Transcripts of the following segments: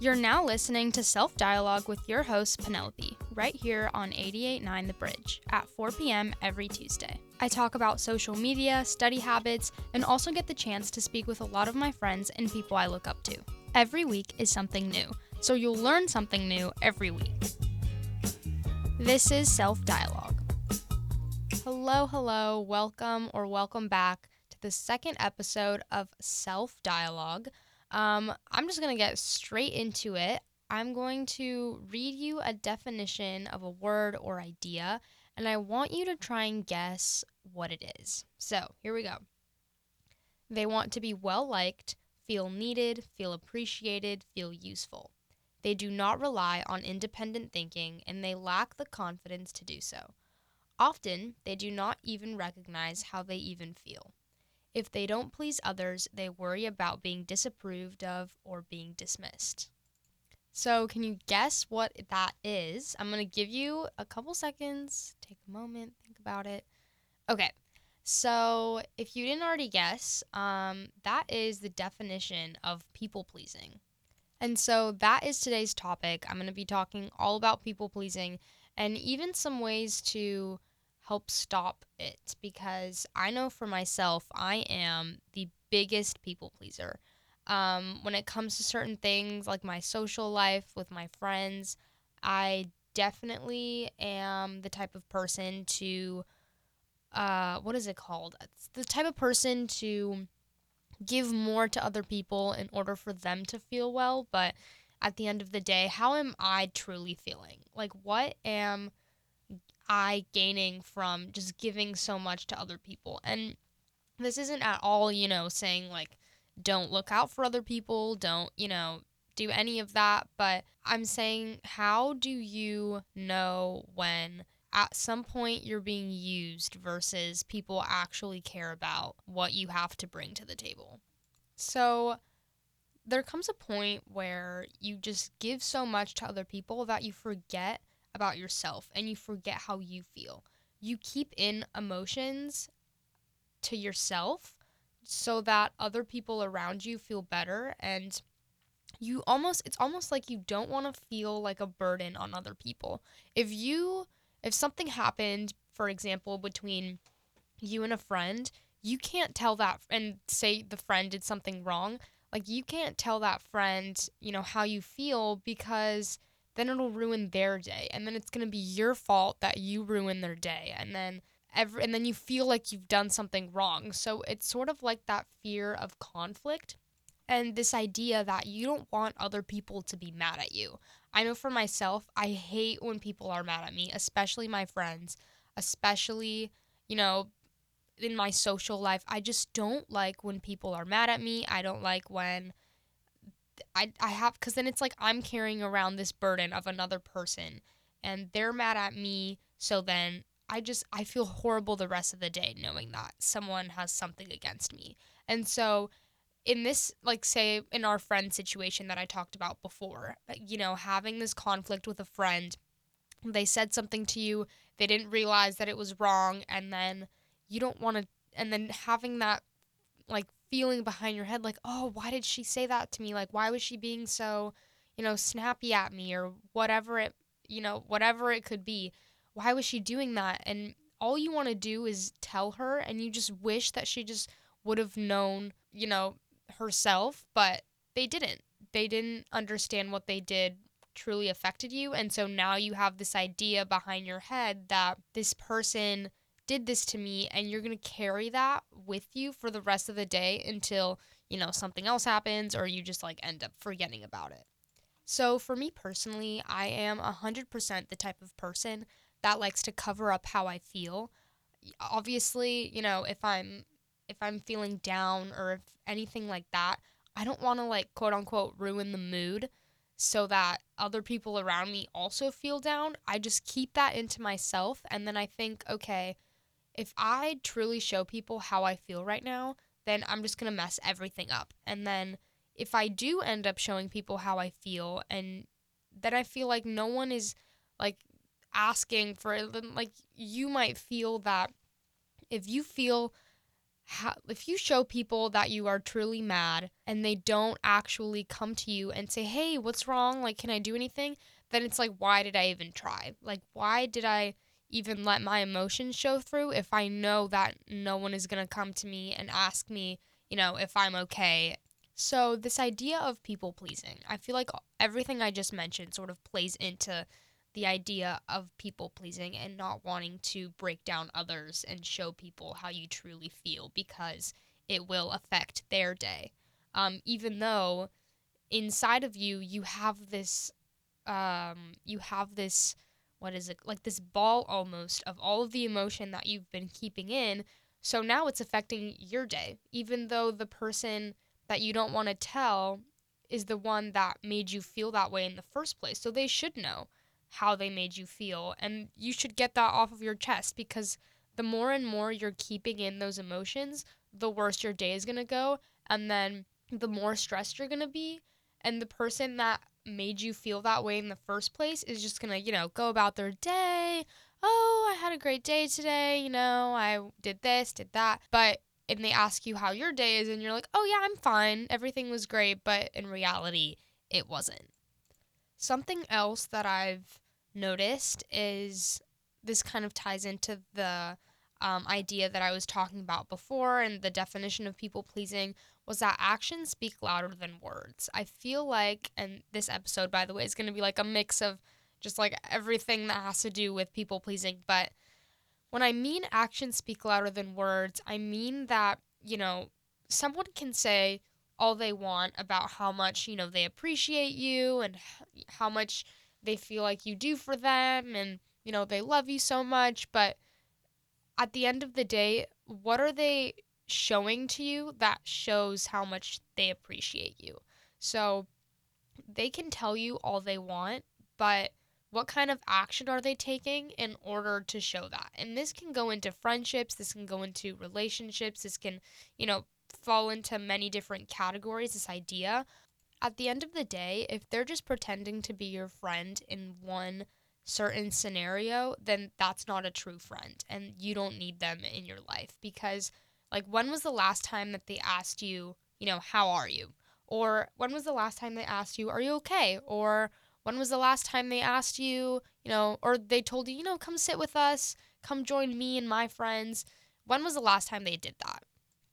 You're now listening to Self Dialogue with your host, Penelope, right here on 889 The Bridge at 4 p.m. every Tuesday. I talk about social media, study habits, and also get the chance to speak with a lot of my friends and people I look up to. Every week is something new, so you'll learn something new every week. This is Self Dialogue. Hello, hello, welcome or welcome back to the second episode of Self Dialogue. Um, I'm just going to get straight into it. I'm going to read you a definition of a word or idea, and I want you to try and guess what it is. So, here we go. They want to be well liked, feel needed, feel appreciated, feel useful. They do not rely on independent thinking, and they lack the confidence to do so. Often, they do not even recognize how they even feel. If they don't please others, they worry about being disapproved of or being dismissed. So, can you guess what that is? I'm going to give you a couple seconds. Take a moment, think about it. Okay. So, if you didn't already guess, um, that is the definition of people pleasing. And so, that is today's topic. I'm going to be talking all about people pleasing and even some ways to help stop it because I know for myself, I am the biggest people pleaser. Um, when it comes to certain things like my social life with my friends, I definitely am the type of person to, uh, what is it called? It's the type of person to give more to other people in order for them to feel well. But at the end of the day, how am I truly feeling? Like, what am I gaining from just giving so much to other people? And this isn't at all, you know, saying like, don't look out for other people, don't, you know, do any of that. But I'm saying, how do you know when at some point you're being used versus people actually care about what you have to bring to the table? So, there comes a point where you just give so much to other people that you forget about yourself and you forget how you feel. You keep in emotions to yourself so that other people around you feel better and you almost it's almost like you don't want to feel like a burden on other people. If you if something happened, for example, between you and a friend, you can't tell that and say the friend did something wrong. Like you can't tell that friend, you know, how you feel because then it'll ruin their day. And then it's going to be your fault that you ruin their day. And then every and then you feel like you've done something wrong. So it's sort of like that fear of conflict and this idea that you don't want other people to be mad at you. I know for myself i hate when people are mad at me especially my friends especially you know in my social life. I just don't like when people are mad at me. I don't like when I, I have because then it's like I'm carrying around this burden of another person and they're mad at me. So then I just I feel horrible the rest of the day knowing that someone has something against me. And so in this like say in our friend situation that I talked about before, you know, having this conflict with a friend, they said something to you, they didn't realize that it was wrong and then you don't want to and then having that like feeling behind your head like, "Oh, why did she say that to me? Like why was she being so, you know, snappy at me or whatever it, you know, whatever it could be. Why was she doing that?" And all you want to do is tell her and you just wish that she just would have known, you know, herself, but they didn't. They didn't understand what they did truly affected you. And so now you have this idea behind your head that this person did this to me and you're going to carry that with you for the rest of the day until, you know, something else happens or you just like end up forgetting about it. So for me personally, I am 100% the type of person that likes to cover up how I feel. Obviously, you know, if I'm if I'm feeling down or if anything like that, I don't want to like quote unquote ruin the mood so that other people around me also feel down. I just keep that into myself and then I think, okay, if I truly show people how I feel right now, then I'm just going to mess everything up. And then if I do end up showing people how I feel and then I feel like no one is like asking for it, like you might feel that if you feel how, if you show people that you are truly mad and they don't actually come to you and say, "Hey, what's wrong? Like, can I do anything?" then it's like, why did I even try? Like, why did I even let my emotions show through if I know that no one is going to come to me and ask me, you know, if I'm okay? So, this idea of people pleasing, I feel like everything I just mentioned sort of plays into the idea of people pleasing and not wanting to break down others and show people how you truly feel because it will affect their day. Um, even though inside of you, you have this, um, you have this, what is it, like this ball almost of all of the emotion that you've been keeping in. So now it's affecting your day, even though the person that you don't want to tell is the one that made you feel that way in the first place. So they should know how they made you feel. And you should get that off of your chest because the more and more you're keeping in those emotions, the worse your day is going to go. And then the more stressed you're going to be. And the person that made you feel that way in the first place is just going to, you know, go about their day. Oh, I had a great day today. You know, I did this, did that. But and they ask you how your day is, and you're like, oh, yeah, I'm fine. Everything was great. But in reality, it wasn't. Something else that I've noticed is this kind of ties into the um, idea that I was talking about before and the definition of people pleasing was that actions speak louder than words. I feel like, and this episode, by the way, is going to be like a mix of just like everything that has to do with people pleasing. But when I mean actions speak louder than words, I mean that, you know, someone can say, all they want about how much, you know, they appreciate you and how much they feel like you do for them and, you know, they love you so much. But at the end of the day, what are they showing to you that shows how much they appreciate you? So they can tell you all they want, but what kind of action are they taking in order to show that? And this can go into friendships, this can go into relationships, this can, you know, fall into many different categories, this idea. At the end of the day, if they're just pretending to be your friend in one certain scenario, then that's not a true friend and you don't need them in your life because like when was the last time that they asked you, you know, how are you? Or when was the last time they asked you, are you okay? Or when was the last time they asked you, you know, or they told you, you know, come sit with us, come join me and my friends? When was the last time they did that?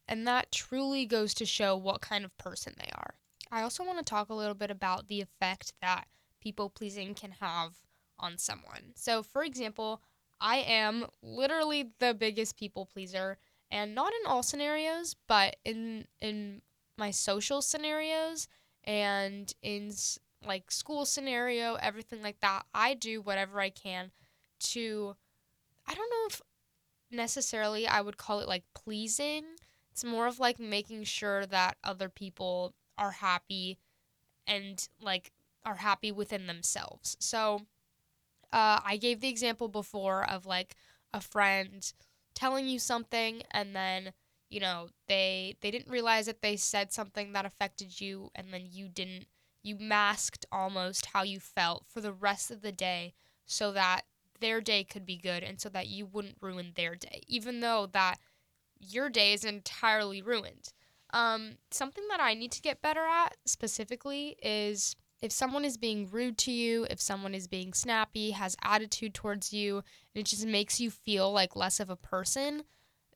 And that truly goes to show what kind of person they are. I also want to talk a little bit about the effect that people pleasing can have on someone. So, for example, I am literally the biggest people pleaser, and not in all scenarios, but in in my social scenarios and in like school scenario, everything like that. I do whatever I can to I don't know if necessarily I would call it like pleasing, it's more of like making sure that other people are happy and like are happy within themselves. So uh, I gave the example before of like a friend telling you something and then you know they they didn't realize that they said something that affected you and then you didn't you masked almost how you felt for the rest of the day so that their day could be good and so that you wouldn't ruin their day even though that your day is entirely ruined. Um, something that I need to get better at specifically is if someone is being rude to you, if someone is being snappy, has attitude towards you, and it just makes you feel like less of a person,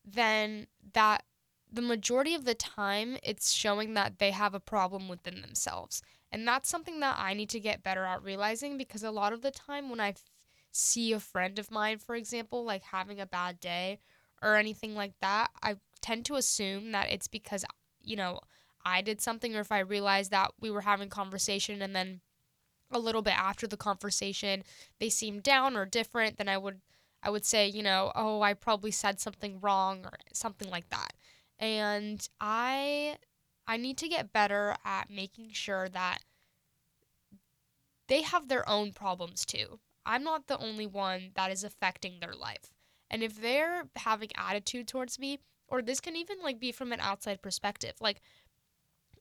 then that the majority of the time it's showing that they have a problem within themselves. And that's something that I need to get better at realizing because a lot of the time when I f- see a friend of mine, for example, like having a bad day or anything like that, I tend to assume that it's because, you know, I did something or if I realized that we were having conversation and then a little bit after the conversation they seemed down or different, then I would I would say, you know, oh, I probably said something wrong or something like that. And I I need to get better at making sure that they have their own problems too. I'm not the only one that is affecting their life. And if they're having attitude towards me, or this can even like be from an outside perspective, like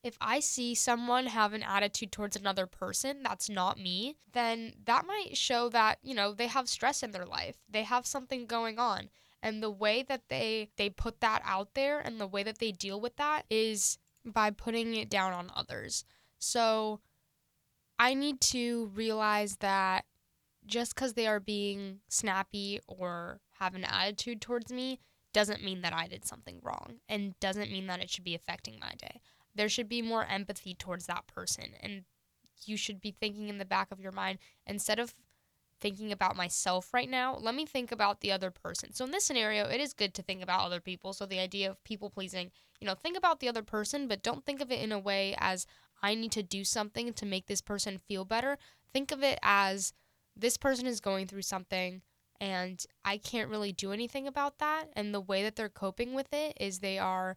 if I see someone have an attitude towards another person that's not me, then that might show that, you know, they have stress in their life. They have something going on. And the way that they they put that out there and the way that they deal with that is by putting it down on others. So I need to realize that just cuz they are being snappy or have an attitude towards me doesn't mean that I did something wrong and doesn't mean that it should be affecting my day. There should be more empathy towards that person and you should be thinking in the back of your mind instead of thinking about myself right now, let me think about the other person. So in this scenario, it is good to think about other people. So the idea of people pleasing, you know, think about the other person, but don't think of it in a way as I need to do something to make this person feel better. Think of it as this person is going through something and I can't really do anything about that. And the way that they're coping with it is they are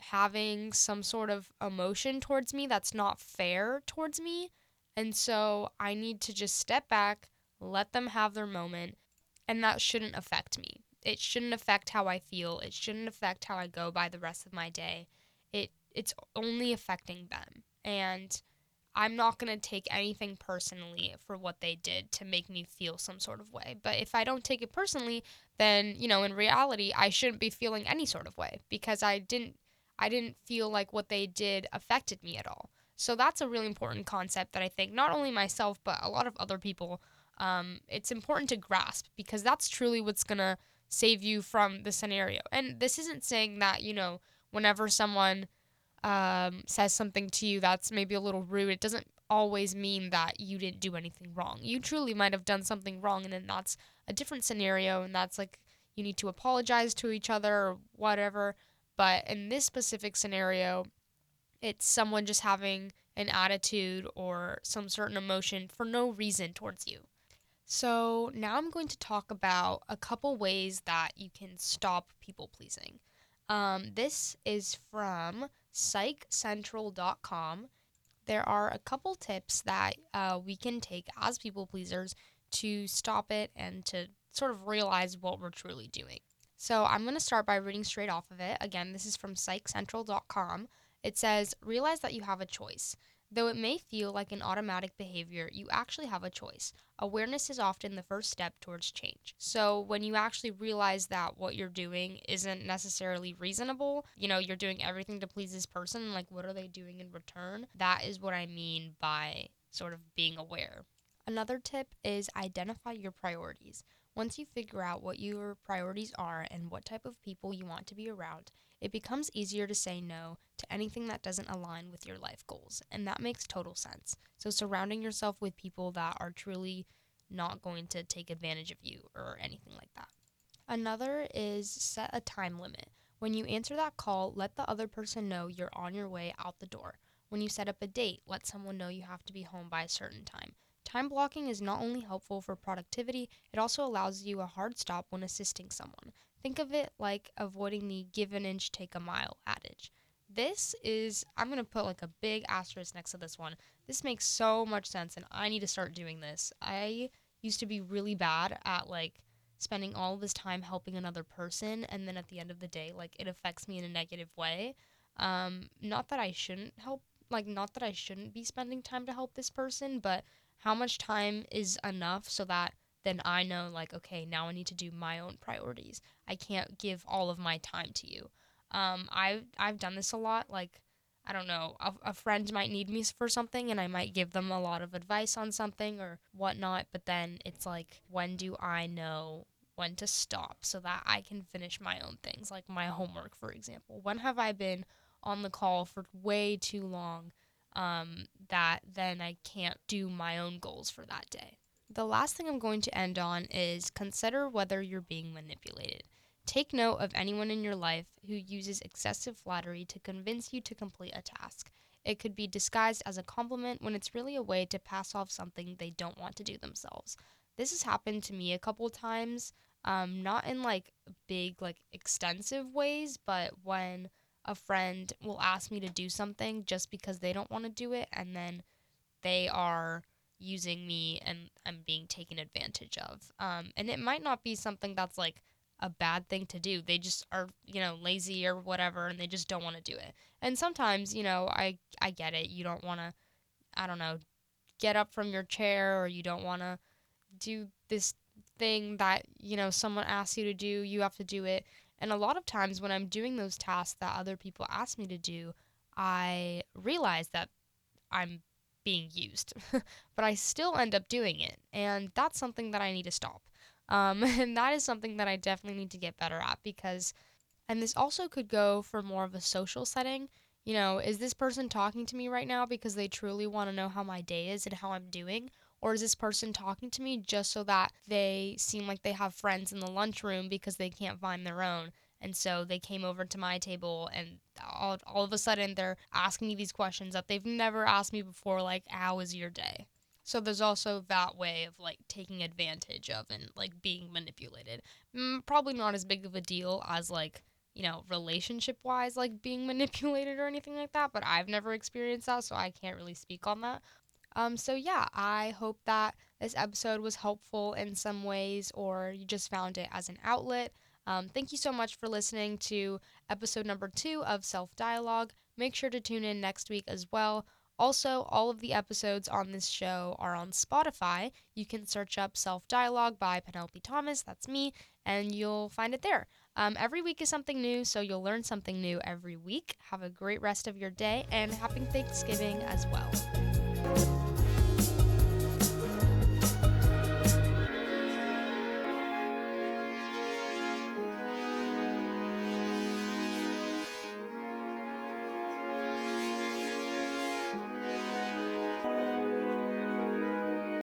having some sort of emotion towards me that's not fair towards me and so I need to just step back, let them have their moment, and that shouldn't affect me. It shouldn't affect how I feel. It shouldn't affect how I go by the rest of my day. It it's only affecting them. And I'm not going to take anything personally for what they did to make me feel some sort of way. But if I don't take it personally, then, you know, in reality, I shouldn't be feeling any sort of way because I didn't I didn't feel like what they did affected me at all. So that's a really important concept that I think not only myself, but a lot of other people, um, it's important to grasp because that's truly what's going to save you from the scenario. And this isn't saying that, you know, whenever someone um, says something to you that's maybe a little rude, it doesn't always mean that you didn't do anything wrong. You truly might have done something wrong, and then that's a different scenario, and that's like you need to apologize to each other or whatever. But in this specific scenario, it's someone just having an attitude or some certain emotion for no reason towards you. So, now I'm going to talk about a couple ways that you can stop people pleasing. Um, this is from psychcentral.com. There are a couple tips that uh, we can take as people pleasers to stop it and to sort of realize what we're truly doing. So, I'm going to start by reading straight off of it. Again, this is from psychcentral.com. It says, realize that you have a choice. Though it may feel like an automatic behavior, you actually have a choice. Awareness is often the first step towards change. So, when you actually realize that what you're doing isn't necessarily reasonable, you know, you're doing everything to please this person, like what are they doing in return? That is what I mean by sort of being aware. Another tip is identify your priorities. Once you figure out what your priorities are and what type of people you want to be around, it becomes easier to say no to anything that doesn't align with your life goals. And that makes total sense. So, surrounding yourself with people that are truly not going to take advantage of you or anything like that. Another is set a time limit. When you answer that call, let the other person know you're on your way out the door. When you set up a date, let someone know you have to be home by a certain time. Time blocking is not only helpful for productivity, it also allows you a hard stop when assisting someone. Think of it like avoiding the give an inch, take a mile adage. This is, I'm going to put like a big asterisk next to this one. This makes so much sense, and I need to start doing this. I used to be really bad at like spending all this time helping another person, and then at the end of the day, like it affects me in a negative way. Um, not that I shouldn't help, like, not that I shouldn't be spending time to help this person, but how much time is enough so that then I know like okay now I need to do my own priorities. I can't give all of my time to you. Um, I've I've done this a lot. Like I don't know, a, a friend might need me for something, and I might give them a lot of advice on something or whatnot. But then it's like, when do I know when to stop so that I can finish my own things, like my homework, for example? When have I been on the call for way too long um, that then I can't do my own goals for that day? The last thing I'm going to end on is consider whether you're being manipulated. Take note of anyone in your life who uses excessive flattery to convince you to complete a task. It could be disguised as a compliment when it's really a way to pass off something they don't want to do themselves. This has happened to me a couple times, um, not in like big, like extensive ways, but when a friend will ask me to do something just because they don't want to do it, and then they are using me and I'm being taken advantage of. Um, and it might not be something that's like a bad thing to do. They just are, you know, lazy or whatever and they just don't want to do it. And sometimes, you know, I I get it. You don't want to I don't know, get up from your chair or you don't want to do this thing that, you know, someone asks you to do, you have to do it. And a lot of times when I'm doing those tasks that other people ask me to do, I realize that I'm being used, but I still end up doing it. And that's something that I need to stop. Um, and that is something that I definitely need to get better at because, and this also could go for more of a social setting. You know, is this person talking to me right now because they truly want to know how my day is and how I'm doing? Or is this person talking to me just so that they seem like they have friends in the lunchroom because they can't find their own? And so they came over to my table and all, all of a sudden they're asking me these questions that they've never asked me before, like, How is your day? So there's also that way of like taking advantage of and like being manipulated. Mm, probably not as big of a deal as like, you know, relationship wise, like being manipulated or anything like that, but I've never experienced that, so I can't really speak on that. Um, so yeah, I hope that this episode was helpful in some ways or you just found it as an outlet. Um, thank you so much for listening to episode number two of Self Dialogue. Make sure to tune in next week as well. Also, all of the episodes on this show are on Spotify. You can search up Self Dialogue by Penelope Thomas, that's me, and you'll find it there. Um, every week is something new, so you'll learn something new every week. Have a great rest of your day and happy Thanksgiving as well.